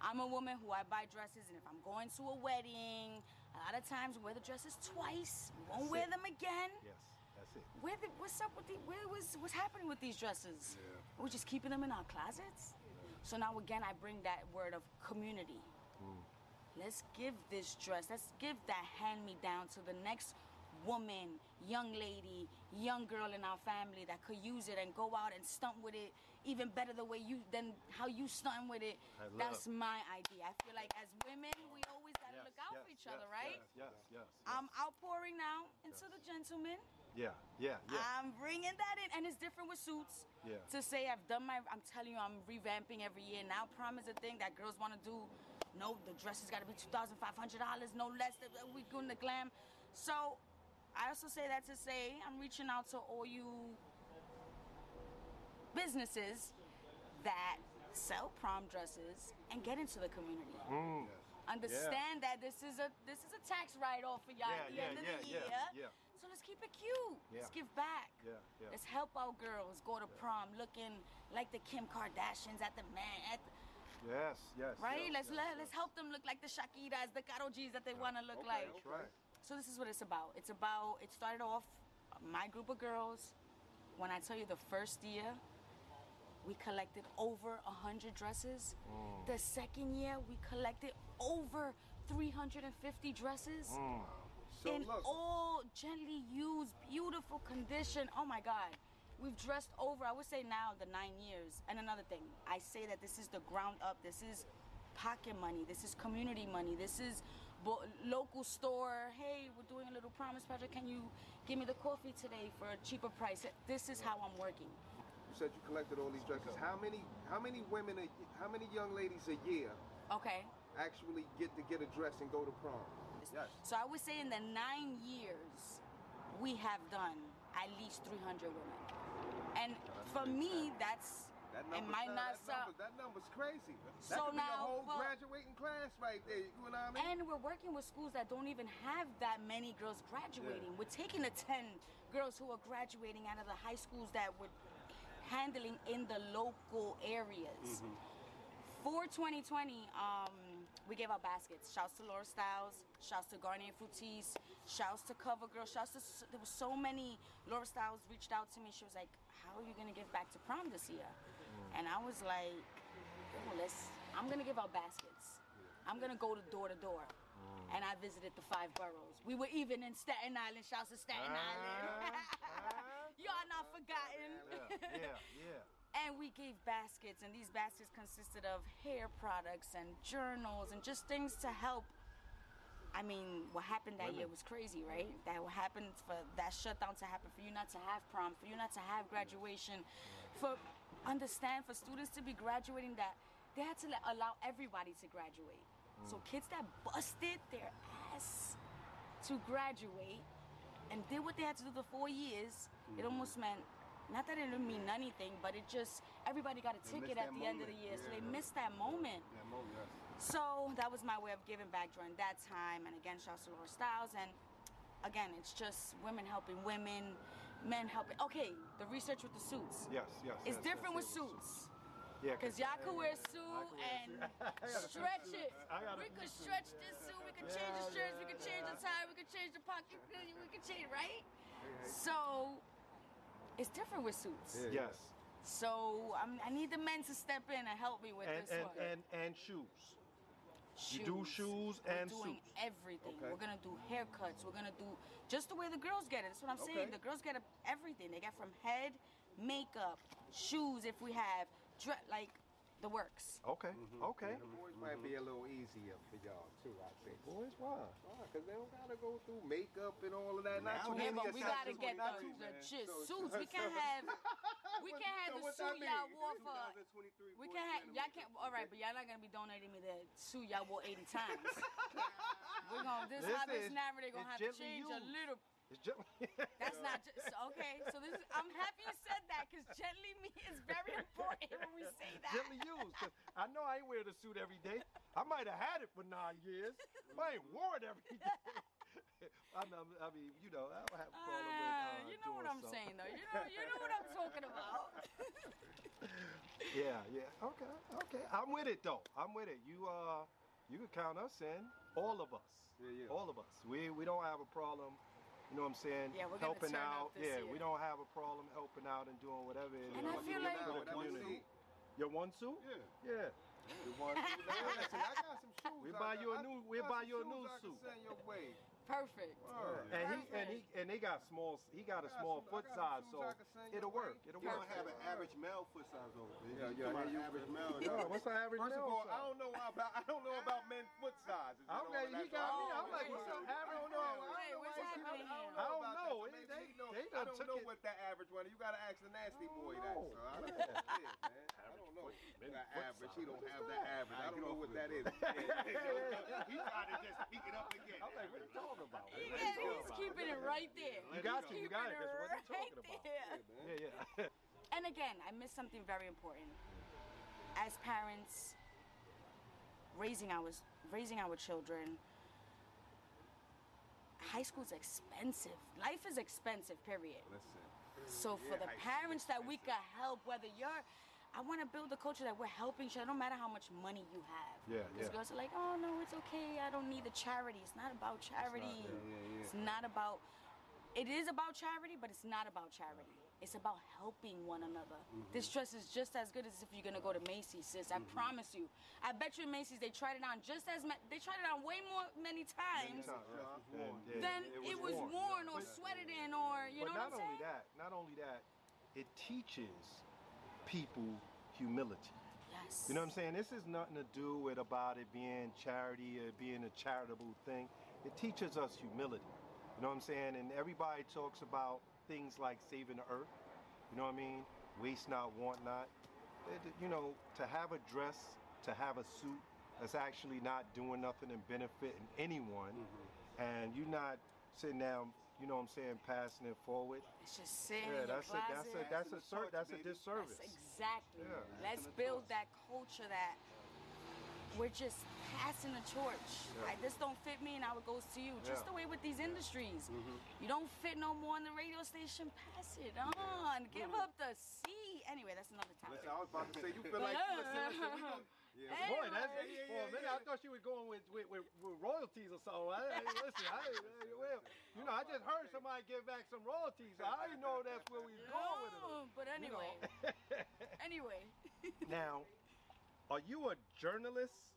[SPEAKER 1] I'm a woman who I buy dresses, and if I'm going to a wedding, a lot of times we wear the dresses twice. Won't
[SPEAKER 2] That's
[SPEAKER 1] wear
[SPEAKER 2] it.
[SPEAKER 1] them again.
[SPEAKER 2] Yes, that's it.
[SPEAKER 1] Where the, what's up with the where was what's happening with these dresses? We're just keeping them in our closets. So now again, I bring that word of community. Let's give this dress. Let's give that hand me down to the next woman, young lady, young girl in our family that could use it and go out and stunt with it even better the way you than how you stunt with it. That's my idea. I feel like as women, we always gotta
[SPEAKER 2] Yes,
[SPEAKER 1] look out
[SPEAKER 2] yes,
[SPEAKER 1] for each
[SPEAKER 2] yes,
[SPEAKER 1] other, right?
[SPEAKER 2] Yes, yes, yes.
[SPEAKER 1] I'm outpouring now into the gentlemen.
[SPEAKER 2] Yeah, yeah, yeah.
[SPEAKER 1] I'm bringing that in, and it's different with suits.
[SPEAKER 2] Yeah.
[SPEAKER 1] To say I've done my, I'm telling you, I'm revamping every year. Now, prom is a thing that girls want to do. No, the dress has got to be two thousand five hundred dollars, no less. Than, we doing the glam. So, I also say that to say I'm reaching out to all you businesses that sell prom dresses and get into the community.
[SPEAKER 2] Mm.
[SPEAKER 1] Understand that this is a this is a tax write off for y'all
[SPEAKER 2] Yeah,
[SPEAKER 1] at the
[SPEAKER 2] yeah,
[SPEAKER 1] end of
[SPEAKER 2] yeah,
[SPEAKER 1] the year.
[SPEAKER 2] yeah.
[SPEAKER 1] So let's keep it cute. Let's give back.
[SPEAKER 2] Yeah, yeah.
[SPEAKER 1] Let's help our girls go to prom looking like the Kim Kardashians at the man at the,
[SPEAKER 2] Yes, yes.
[SPEAKER 1] right.
[SPEAKER 2] yes,
[SPEAKER 1] let's
[SPEAKER 2] yes,
[SPEAKER 1] let,
[SPEAKER 2] yes.
[SPEAKER 1] let's help them look like the Shakiras, the Karol G's that they want to look
[SPEAKER 3] Okay,
[SPEAKER 1] like.
[SPEAKER 3] okay.
[SPEAKER 2] Right.
[SPEAKER 1] So this is what it's about. It's about. It started off my group of girls. When I tell you the first year, we collected over a hundred dresses.
[SPEAKER 2] Mm.
[SPEAKER 1] The second year, we collected over 350 dresses
[SPEAKER 3] So
[SPEAKER 1] in
[SPEAKER 3] look,
[SPEAKER 1] all gently used, beautiful condition. Oh my God. We've dressed over, I would say now, the nine years. And another thing, I say that this is the ground up. This is pocket money. This is community money. This is bo- local store. Hey, we're doing a little promise project. Can you give me the coffee today for a cheaper price? This is how I'm working.
[SPEAKER 3] you said you collected all these dresses. How many how many women a, how many young ladies a year
[SPEAKER 1] Okay.
[SPEAKER 3] actually get to get a dress and go to prom?
[SPEAKER 2] Yes.
[SPEAKER 1] So I would say in the nine years, we have done at least 300 women. And for me, that's
[SPEAKER 3] That
[SPEAKER 1] it
[SPEAKER 3] number,
[SPEAKER 1] might
[SPEAKER 3] that,
[SPEAKER 1] not
[SPEAKER 3] that, number, that number's crazy. That
[SPEAKER 1] So
[SPEAKER 3] could be
[SPEAKER 1] now
[SPEAKER 3] a whole
[SPEAKER 1] for-
[SPEAKER 3] graduating class right there. You know what I mean?
[SPEAKER 1] And we're working with schools that don't even have that many girls graduating.
[SPEAKER 3] Yeah.
[SPEAKER 1] We're taking the 10 girls who are graduating out of the high schools that we're handling in the local areas. For 2020, um, we gave out baskets. Shouts to Laura Styles, shouts to Garnier Fructis, shouts to Cover CoverGirl, shouts to, there were so many. Laura Styles reached out to me. She was like, how are you gonna give back to prom this year? And I was like, oh, let's, I'm gonna give out baskets. I'm gonna go to door to door. Mm. And I visited the five boroughs. We were even in Staten Island. Shouts to Staten uh-huh. Island. Y'all not forgotten.
[SPEAKER 2] Yeah, yeah, yeah.
[SPEAKER 1] And we gave baskets, and these baskets consisted of hair products and journals and just things to help. I mean, what happened that year was crazy, right? That what happened for that shutdown to happen, for you not to have prom, for you not to have graduation, for understand for students to be graduating that they had to let, allow everybody to graduate. So mm. kids that busted their ass to graduate and did what they had to do the four years, it mm-hmm. almost meant not that it didn't mean anything, but it just everybody got a ticket at the end of the
[SPEAKER 4] moment.
[SPEAKER 1] year, so
[SPEAKER 4] Yeah.
[SPEAKER 1] they missed that moment.
[SPEAKER 4] That moment, yes.
[SPEAKER 1] So that was my way of giving back during that time. And again, shouts to Laura Styles. And again, it's just women helping women, men helping. Okay, the research with the suits.
[SPEAKER 2] Yes, yes.
[SPEAKER 1] It's
[SPEAKER 2] yes,
[SPEAKER 1] different
[SPEAKER 2] yes,
[SPEAKER 1] with
[SPEAKER 2] yes.
[SPEAKER 1] suits.
[SPEAKER 2] Yeah,
[SPEAKER 1] Because y'all could wear a suit and stretch it. We could stretch this suit, we could change the shirts, we could change the tie, we could change the pocket, we could change, right? So it's different with suits.
[SPEAKER 2] Yes.
[SPEAKER 1] So I'm, I need the men to step in and help me with
[SPEAKER 2] And
[SPEAKER 1] this
[SPEAKER 2] and,
[SPEAKER 1] one.
[SPEAKER 2] and and shoes. You do shoes
[SPEAKER 1] We're
[SPEAKER 2] and
[SPEAKER 1] doing
[SPEAKER 2] suits.
[SPEAKER 1] everything.
[SPEAKER 3] Okay.
[SPEAKER 1] We're gonna do haircuts. We're gonna do just the way the girls get it. That's what I'm saying.
[SPEAKER 3] Okay.
[SPEAKER 1] The girls get everything. They get from head, makeup, shoes if we have, dre- like the works.
[SPEAKER 2] Okay. Mm-hmm. Okay.
[SPEAKER 3] The boys might be a little easier for y'all too, I think.
[SPEAKER 2] Boys, why?
[SPEAKER 3] Because they don't gotta go through makeup and all of that. Not too
[SPEAKER 1] Yeah,
[SPEAKER 3] many
[SPEAKER 1] but we gotta get the,
[SPEAKER 3] too
[SPEAKER 1] the
[SPEAKER 3] many.
[SPEAKER 1] just
[SPEAKER 3] So-
[SPEAKER 1] suits. We can't have we can't have the suit y'all
[SPEAKER 3] mean?
[SPEAKER 1] wore for. We can't have y'all can't. All right, but y'all not gonna be donating me the suit y'all wore 80 times. We're gonna this
[SPEAKER 2] This
[SPEAKER 1] how this
[SPEAKER 2] is-
[SPEAKER 1] narrative gonna have to
[SPEAKER 2] gently
[SPEAKER 1] change a
[SPEAKER 2] used.
[SPEAKER 1] little.
[SPEAKER 2] It's just.
[SPEAKER 1] That's not just okay. So this is, I'm happy you said that because gently me is very important when we say that.
[SPEAKER 2] gently used. 'cause I know I ain't wear the suit every day. I might have had it for nine years. but I ain't wore it every day. I, know, I mean, you know, I don't have a problem with.
[SPEAKER 1] Ah,
[SPEAKER 2] Uh,
[SPEAKER 1] you know what I'm
[SPEAKER 2] something.
[SPEAKER 1] saying though. You know, you know what I'm talking about.
[SPEAKER 2] Yeah, yeah. Okay, okay. I'm with it though. I'm with it. You uh, you can count us in. All of us.
[SPEAKER 3] Yeah, yeah.
[SPEAKER 2] All of us. We we don't have a problem. You know what I'm saying?
[SPEAKER 1] Yeah, we're gonna
[SPEAKER 2] helping
[SPEAKER 1] turn up
[SPEAKER 2] out.
[SPEAKER 1] this
[SPEAKER 2] yeah,
[SPEAKER 1] year.
[SPEAKER 2] we don't have a problem helping out and doing whatever it is.
[SPEAKER 1] And I feel like-
[SPEAKER 3] know,
[SPEAKER 2] for the
[SPEAKER 3] whatever
[SPEAKER 2] community.
[SPEAKER 3] suit.
[SPEAKER 2] Your one suit?
[SPEAKER 4] Yeah.
[SPEAKER 2] Yeah.
[SPEAKER 3] The one suit. Listen, I got some shoes.
[SPEAKER 2] We buy
[SPEAKER 3] got-
[SPEAKER 2] you a
[SPEAKER 3] I
[SPEAKER 2] new- we buy
[SPEAKER 3] some
[SPEAKER 2] you a new
[SPEAKER 3] I
[SPEAKER 2] suit.
[SPEAKER 3] Send your way.
[SPEAKER 1] Perfect.
[SPEAKER 3] Word.
[SPEAKER 2] And he and he and they got small. He got a
[SPEAKER 3] I got
[SPEAKER 2] small
[SPEAKER 3] some-
[SPEAKER 2] foot size,
[SPEAKER 3] some shoes I
[SPEAKER 2] so
[SPEAKER 3] can send your
[SPEAKER 2] it'll work. It'll
[SPEAKER 4] You don't have an average male foot size over there.
[SPEAKER 3] Yeah,
[SPEAKER 4] You
[SPEAKER 3] yeah,
[SPEAKER 4] talking about
[SPEAKER 3] yeah, you-
[SPEAKER 4] average male.
[SPEAKER 2] Yeah, what's the average
[SPEAKER 3] First of all,
[SPEAKER 2] size?
[SPEAKER 3] I don't know about I don't know about men's foot sizes. you
[SPEAKER 2] I'm
[SPEAKER 3] know,
[SPEAKER 2] ready. He got me. I'm like, what's up,
[SPEAKER 3] I
[SPEAKER 2] average?
[SPEAKER 3] don't know. I don't
[SPEAKER 1] Wait,
[SPEAKER 3] know
[SPEAKER 1] what's
[SPEAKER 3] why-
[SPEAKER 1] happening
[SPEAKER 3] I
[SPEAKER 1] here?
[SPEAKER 3] don't
[SPEAKER 2] I don't
[SPEAKER 3] about
[SPEAKER 2] know.
[SPEAKER 3] that, so
[SPEAKER 2] They-
[SPEAKER 3] maybe
[SPEAKER 2] they-
[SPEAKER 3] he know-
[SPEAKER 2] they
[SPEAKER 3] I
[SPEAKER 2] done
[SPEAKER 3] don't
[SPEAKER 2] took
[SPEAKER 3] know
[SPEAKER 2] it-
[SPEAKER 3] what that average one. is. You gotta ask the nasty boy
[SPEAKER 2] know.
[SPEAKER 3] that. So I don't know. Yeah, man. I don't know.
[SPEAKER 2] men's
[SPEAKER 3] That average. He don't have
[SPEAKER 2] that?
[SPEAKER 3] that average. I don't know what that is.
[SPEAKER 4] He tried to just speak it up again.
[SPEAKER 2] I'm like, what are you talking about?
[SPEAKER 1] He got- he's keeping it right there.
[SPEAKER 2] You got
[SPEAKER 1] He's
[SPEAKER 2] to, you got it. That's what
[SPEAKER 1] right
[SPEAKER 2] I'm talking about. Yeah, yeah.
[SPEAKER 1] And again, I missed something very important. As parents, raising our raising our children. High school's expensive. Life is expensive, period.
[SPEAKER 3] Listen.
[SPEAKER 1] So for
[SPEAKER 3] Yeah,
[SPEAKER 1] the parents that we could help, whether you're, I want to build a culture that we're helping each other, no matter how much money you have.
[SPEAKER 2] Yeah,
[SPEAKER 1] Because
[SPEAKER 2] yeah.
[SPEAKER 1] girls are like, oh no, it's okay. I don't need the charity. It's not about charity.
[SPEAKER 3] yeah, yeah, yeah.
[SPEAKER 1] It's not about. It is about charity, but it's not about charity. It's about helping one another.
[SPEAKER 3] Mm-hmm.
[SPEAKER 1] This dress is just as good as if you're gonna go to Macy's, sis. I promise you. I bet you in Macy's they tried it on just as ma- they tried it on way more many times
[SPEAKER 2] And- and
[SPEAKER 1] than it was, worn, or
[SPEAKER 2] But-
[SPEAKER 1] sweated in or you
[SPEAKER 2] but
[SPEAKER 1] know
[SPEAKER 2] not
[SPEAKER 1] what I'm
[SPEAKER 2] only
[SPEAKER 1] saying?
[SPEAKER 2] that, not only that, it teaches people humility.
[SPEAKER 1] Yes.
[SPEAKER 2] You know what I'm saying? This is nothing to do with about it being charity or being a charitable thing. It teaches us humility. You know what I'm saying? And everybody talks about things like saving the earth. You know what I mean? Waste not, want not. You know, to have a dress, to have a suit that's actually not doing nothing and benefiting anyone, and you're not sitting down, you know what I'm saying, passing it forward.
[SPEAKER 1] It's just sitting
[SPEAKER 2] Yeah,
[SPEAKER 1] in
[SPEAKER 2] that's a
[SPEAKER 1] your
[SPEAKER 2] that's a
[SPEAKER 1] closet.
[SPEAKER 2] that's a
[SPEAKER 3] That's
[SPEAKER 2] ser-
[SPEAKER 3] the
[SPEAKER 2] that's a
[SPEAKER 3] torch, baby.
[SPEAKER 2] disservice.
[SPEAKER 1] That's exactly.
[SPEAKER 2] Yeah.
[SPEAKER 1] Let's build that culture that we're just passing the torch. Like this don't fit me, and now it goes to you. Just
[SPEAKER 2] Yeah. Mm-hmm.
[SPEAKER 1] the way with these industries, you don't fit no more on the radio station. Pass it on. Give up the seat. Anyway, that's another topic.
[SPEAKER 3] Listen, I was about to say, you feel like you listen, listen, we yeah.
[SPEAKER 1] Anyway.
[SPEAKER 2] Boy, that's
[SPEAKER 3] Yeah, yeah,
[SPEAKER 2] for
[SPEAKER 3] yeah,
[SPEAKER 2] a minute.
[SPEAKER 3] yeah.
[SPEAKER 2] I thought you were going with with, with, with royalties or something. I, I- listen, I, well, you know, I just heard somebody give back some royalties. So I didn't know that's where we were going with
[SPEAKER 1] No, but anyway, anyway.
[SPEAKER 2] Now, are you a journalist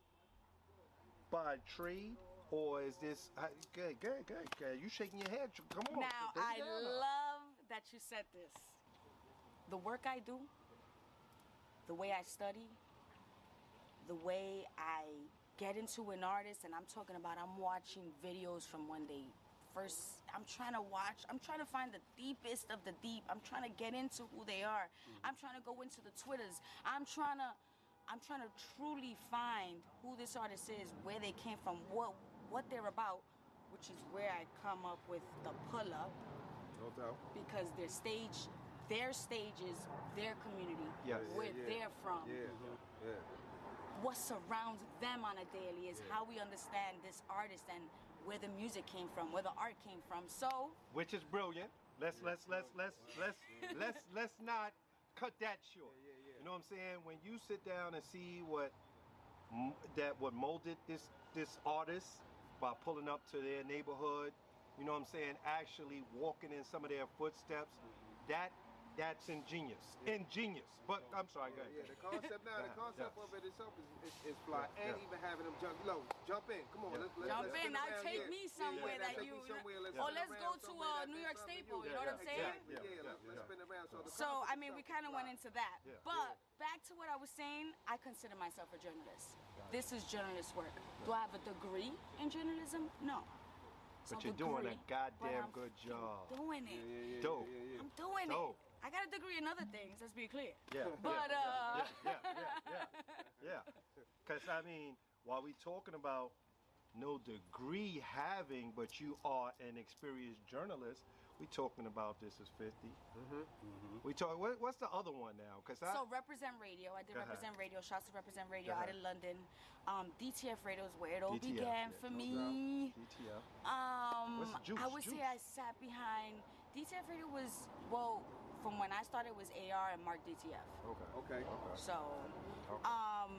[SPEAKER 2] by trade, or is this? Good, good, good, good. You shaking your head? Come on.
[SPEAKER 1] Now I love that you said this. The work I do, the way I study, the way I get into an artist, and I'm talking about I'm watching videos from when they first. I'm trying to watch. I'm trying to find the deepest of the deep. I'm trying to get into who they are. Mm-hmm. I'm trying to go into the twitters. I'm trying to. I'm trying to truly find who this artist is, where they came from, what what they're about, which is where I come up with the pull up
[SPEAKER 3] No doubt.
[SPEAKER 1] because their stage, their stage is their community,
[SPEAKER 2] Yes.
[SPEAKER 1] where
[SPEAKER 3] Yeah, yeah.
[SPEAKER 1] they're from.
[SPEAKER 3] Yeah, mm-hmm. yeah.
[SPEAKER 1] What surrounds them on a daily is how we understand this artist and where the music came from, where the art came from. So,
[SPEAKER 2] which is brilliant. Let's let's let's let's let's let's let's not cut that short. You know what I'm saying? When you sit down and see what that what molded this this artist by pulling up to their neighborhood, you know what I'm saying? Actually walking in some of their footsteps, that that's ingenious, ingenious. But I'm sorry, go ahead.
[SPEAKER 3] Yeah, the concept now, the concept
[SPEAKER 2] yeah.
[SPEAKER 3] of it itself is, is, is fly.
[SPEAKER 2] Yeah,
[SPEAKER 3] and
[SPEAKER 2] yeah.
[SPEAKER 3] even having them jump, low, jump in. Come on,
[SPEAKER 2] Yeah.
[SPEAKER 3] let's, let's,
[SPEAKER 1] jump
[SPEAKER 3] let's
[SPEAKER 1] in.
[SPEAKER 3] spin
[SPEAKER 1] Now take
[SPEAKER 3] yeah.
[SPEAKER 1] me somewhere
[SPEAKER 3] yeah,
[SPEAKER 1] that you.
[SPEAKER 3] somewhere, let's
[SPEAKER 1] or let's go to
[SPEAKER 3] uh,
[SPEAKER 1] a New York Staple.
[SPEAKER 3] to
[SPEAKER 1] You know what I'm saying?
[SPEAKER 3] Exactly.
[SPEAKER 2] Yeah,
[SPEAKER 3] Yeah,
[SPEAKER 2] yeah,
[SPEAKER 3] let's, let's
[SPEAKER 2] yeah.
[SPEAKER 3] spin around. So,
[SPEAKER 1] So I mean, we kind of went into that.
[SPEAKER 2] Yeah.
[SPEAKER 1] But back to what I was saying, I consider myself a journalist. This is journalist work. Do I have a degree in journalism? No. So
[SPEAKER 2] But you're doing a goddamn good job.
[SPEAKER 1] Doing it.
[SPEAKER 3] Yeah, yeah, yeah,
[SPEAKER 2] Dope.
[SPEAKER 3] yeah, yeah.
[SPEAKER 1] I'm doing
[SPEAKER 2] Dope.
[SPEAKER 1] it. I got a degree in other things. Let's be clear.
[SPEAKER 2] Yeah.
[SPEAKER 1] But
[SPEAKER 2] yeah,
[SPEAKER 1] uh,
[SPEAKER 2] yeah, yeah, yeah, yeah, yeah. Because I mean, while we talking about no degree having, but you are an experienced journalist, we talking about this as 50. Mm-hmm. We talk. What, what's the other one now? Because I.
[SPEAKER 1] so represent radio. I did
[SPEAKER 2] Go ahead.
[SPEAKER 1] represent radio. Shots to represent radio
[SPEAKER 2] Go
[SPEAKER 1] out in London. Um, DTF radio is where it all
[SPEAKER 2] DTF,
[SPEAKER 1] began
[SPEAKER 2] yeah,
[SPEAKER 1] for
[SPEAKER 2] no
[SPEAKER 1] me.
[SPEAKER 2] DTF.
[SPEAKER 1] Um,
[SPEAKER 2] What's Juice?
[SPEAKER 1] I would
[SPEAKER 2] Juice.
[SPEAKER 1] say I sat behind DTF Radio was well from when I started it was AR and Mark DTF.
[SPEAKER 2] Okay.
[SPEAKER 3] Okay.
[SPEAKER 2] Okay.
[SPEAKER 1] So,
[SPEAKER 2] Okay.
[SPEAKER 1] um,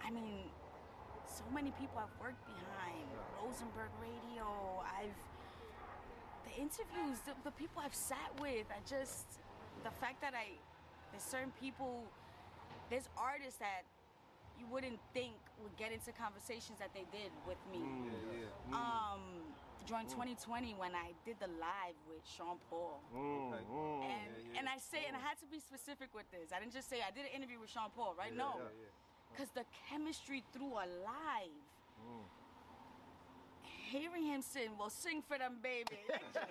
[SPEAKER 1] I mean, so many people I've worked behind Rosenberg Radio. I've the interviews, the, the people I've sat with. I just the fact that I there's certain people, there's artists that you wouldn't think would get into conversations that they did with me.
[SPEAKER 3] Yeah, yeah.
[SPEAKER 1] Um, during 2020 when I did the live with Sean Paul.
[SPEAKER 2] Mm,
[SPEAKER 3] Okay.
[SPEAKER 2] mm.
[SPEAKER 1] And,
[SPEAKER 3] yeah.
[SPEAKER 1] and I say, and I had to be specific with this. I didn't just say I did an interview with Sean Paul, right? no,
[SPEAKER 3] yeah, yeah.
[SPEAKER 1] because the chemistry through a live,
[SPEAKER 2] Mm.
[SPEAKER 1] hearing him sing, well, sing for them, baby. Like, just-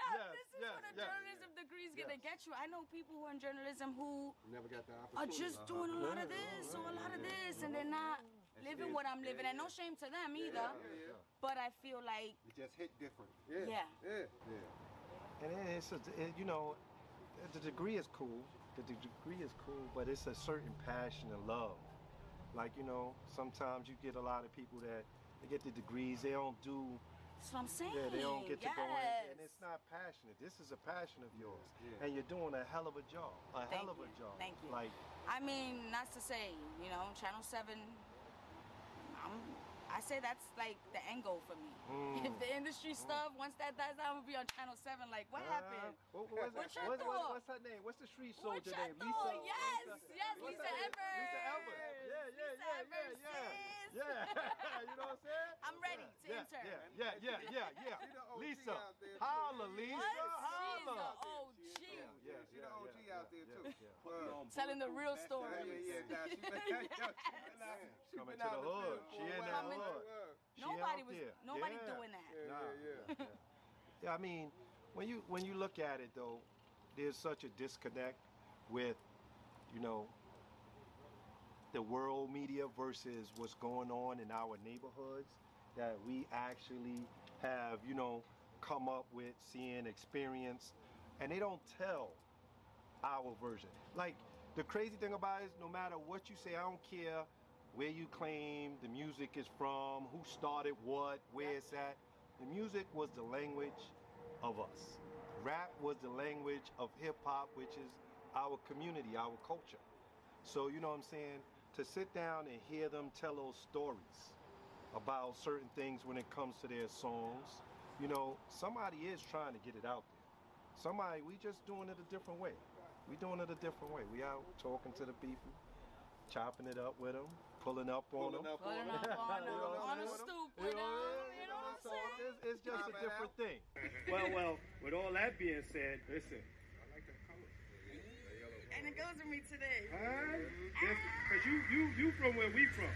[SPEAKER 1] no,
[SPEAKER 2] yes,
[SPEAKER 1] this is
[SPEAKER 2] yes,
[SPEAKER 1] what a
[SPEAKER 2] yes.
[SPEAKER 1] journalism degree is gonna
[SPEAKER 2] Yes.
[SPEAKER 1] get you. I know people who are in journalism who
[SPEAKER 4] Never got the
[SPEAKER 1] are just doing a lot of this or a lot of this, and they're not living what I'm living. And no shame to them either.
[SPEAKER 3] Yeah, yeah.
[SPEAKER 1] But I feel like
[SPEAKER 4] It just hit different.
[SPEAKER 3] Yeah.
[SPEAKER 1] Yeah.
[SPEAKER 3] Yeah.
[SPEAKER 4] Yeah.
[SPEAKER 2] And it's a, it- you know, the degree is cool. The degree is cool, but it's a certain passion and love Like you know, sometimes you get a lot of people that they get the degrees, they don't do
[SPEAKER 1] That's what I'm saying.
[SPEAKER 2] yeah, they don't get to go in, and it's not passionate. This is a passion of yours,
[SPEAKER 3] Yeah.
[SPEAKER 2] and you're doing a hell of a job. A
[SPEAKER 1] Thank
[SPEAKER 2] hell of
[SPEAKER 1] you.
[SPEAKER 2] a job.
[SPEAKER 1] Thank you.
[SPEAKER 2] Like,
[SPEAKER 1] I mean, not to say, you know, Channel 7, I'm, I say that's like the end goal for me.
[SPEAKER 2] Mm.
[SPEAKER 1] If the industry stuff, once that dies down, I'm to be on Channel 7. Like, what
[SPEAKER 2] uh,
[SPEAKER 1] happened?
[SPEAKER 2] what- what's,
[SPEAKER 1] What
[SPEAKER 2] that- what- what- what's her name? What's the street soldier name?
[SPEAKER 1] thought? Yes, yes,
[SPEAKER 2] what's
[SPEAKER 1] Lisa
[SPEAKER 2] her?
[SPEAKER 1] Evers.
[SPEAKER 2] Lisa Evers. Yeah, yeah,
[SPEAKER 1] Lisa
[SPEAKER 2] yeah,
[SPEAKER 1] Evers,
[SPEAKER 2] yeah, yeah,
[SPEAKER 1] sis.
[SPEAKER 2] yeah. you know what I'm saying?
[SPEAKER 1] I'm ready to
[SPEAKER 2] yeah,
[SPEAKER 1] intern.
[SPEAKER 2] Yeah, yeah, yeah, yeah, yeah. Lisa,
[SPEAKER 3] out there,
[SPEAKER 2] holla, Lisa,
[SPEAKER 1] What? She's
[SPEAKER 2] holla.
[SPEAKER 1] the OG.
[SPEAKER 2] Yeah,
[SPEAKER 3] Yeah, she the OG out there too.
[SPEAKER 2] yeah.
[SPEAKER 1] Telling the real
[SPEAKER 3] story.
[SPEAKER 1] Yeah,
[SPEAKER 3] yeah, yeah. Nah, she been, yo, she been out, she
[SPEAKER 2] Coming to the hood. She in
[SPEAKER 3] while.
[SPEAKER 2] that hood.
[SPEAKER 1] Nobody was, nobody doing that.
[SPEAKER 3] Yeah,
[SPEAKER 2] Nah.
[SPEAKER 3] yeah, yeah.
[SPEAKER 2] Yeah, I mean, when you when you look at it though, there's such a disconnect with, you know, the world media versus what's going on in our neighborhoods that we actually have, you know, come up with, seeing, experience, and they don't tell our version. Like the crazy thing about it is no matter what you say, I don't care where you claim the music is from, who started what, where it's at. The music was the language of us. Rap was the language of hip hop, which is our community, our culture. So you know what I'm saying? To sit down and hear them tell those stories about certain things when it comes to their songs, you know, somebody is trying to get it out there. Somebody, we just doing it a different way. We doing it a different way. We out talking to the people, chopping it up with them, pulling up on
[SPEAKER 3] Pulling
[SPEAKER 2] them.
[SPEAKER 3] up
[SPEAKER 1] Pulling
[SPEAKER 3] on
[SPEAKER 1] up on them,
[SPEAKER 3] know what
[SPEAKER 1] on a
[SPEAKER 3] saying?
[SPEAKER 1] stoop
[SPEAKER 2] You
[SPEAKER 1] with
[SPEAKER 2] know
[SPEAKER 1] them.
[SPEAKER 2] what
[SPEAKER 1] You know what I'm saying?
[SPEAKER 2] It's, it's just a different thing.
[SPEAKER 5] Well, well, with all that being said, listen.
[SPEAKER 1] And it goes with me today.
[SPEAKER 5] Huh? Because you, you, you from where we from.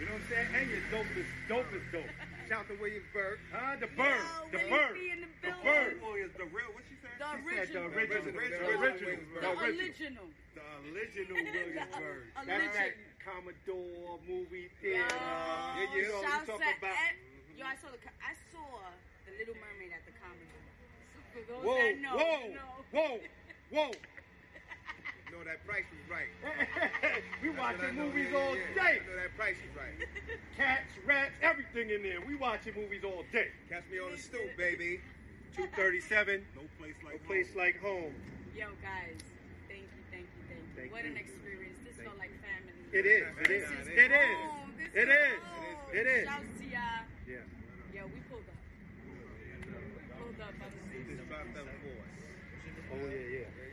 [SPEAKER 5] You know what I'm saying? And you're dope as, dope as dope.
[SPEAKER 3] Shout to Williamsburg.
[SPEAKER 5] Huh? The
[SPEAKER 1] Yo,
[SPEAKER 5] bird. The bird.
[SPEAKER 1] in the
[SPEAKER 5] The
[SPEAKER 1] building.
[SPEAKER 5] bird.
[SPEAKER 6] Oh, is the real? What she said?
[SPEAKER 1] The
[SPEAKER 5] She said the
[SPEAKER 1] original.
[SPEAKER 5] original.
[SPEAKER 3] Original.
[SPEAKER 5] The original.
[SPEAKER 3] Williamsburg.
[SPEAKER 1] The
[SPEAKER 5] The original.
[SPEAKER 1] original.
[SPEAKER 5] The original Williamsburg.
[SPEAKER 1] The
[SPEAKER 5] That's that
[SPEAKER 1] original.
[SPEAKER 5] Commodore movie
[SPEAKER 1] Yo,
[SPEAKER 5] theater.
[SPEAKER 3] yeah,
[SPEAKER 5] You know what
[SPEAKER 1] shouts
[SPEAKER 5] I'm talking about?
[SPEAKER 1] Ed- mm-hmm. Yo, I saw the I saw the Little Mermaid at the Commodore. So for those
[SPEAKER 5] Whoa,
[SPEAKER 1] that know,
[SPEAKER 5] whoa,
[SPEAKER 1] you know.
[SPEAKER 5] whoa, whoa.
[SPEAKER 3] You know that price was right.
[SPEAKER 5] we
[SPEAKER 3] That's
[SPEAKER 5] watching movies
[SPEAKER 3] Yeah,
[SPEAKER 5] all
[SPEAKER 3] yeah, yeah.
[SPEAKER 5] day.
[SPEAKER 3] I know that price was right.
[SPEAKER 5] Cats, rats, everything in there. We watching movies all day.
[SPEAKER 3] Catch me on the stoop, baby.
[SPEAKER 5] 237,
[SPEAKER 6] No place like
[SPEAKER 5] place
[SPEAKER 6] home.
[SPEAKER 5] like home.
[SPEAKER 1] Yo, guys, thank you, thank you, thank you.
[SPEAKER 5] Thank
[SPEAKER 1] what
[SPEAKER 5] you.
[SPEAKER 1] an experience. This felt like family.
[SPEAKER 5] It is, it is,
[SPEAKER 3] This is
[SPEAKER 5] it is,
[SPEAKER 1] home. This
[SPEAKER 5] it
[SPEAKER 1] is
[SPEAKER 5] is,
[SPEAKER 1] home.
[SPEAKER 5] it is.
[SPEAKER 1] Shouts to y'all.
[SPEAKER 5] Yeah.
[SPEAKER 1] Yo, we pulled up. We pulled up on the
[SPEAKER 3] Just them for.
[SPEAKER 5] Oh, yeah, yeah.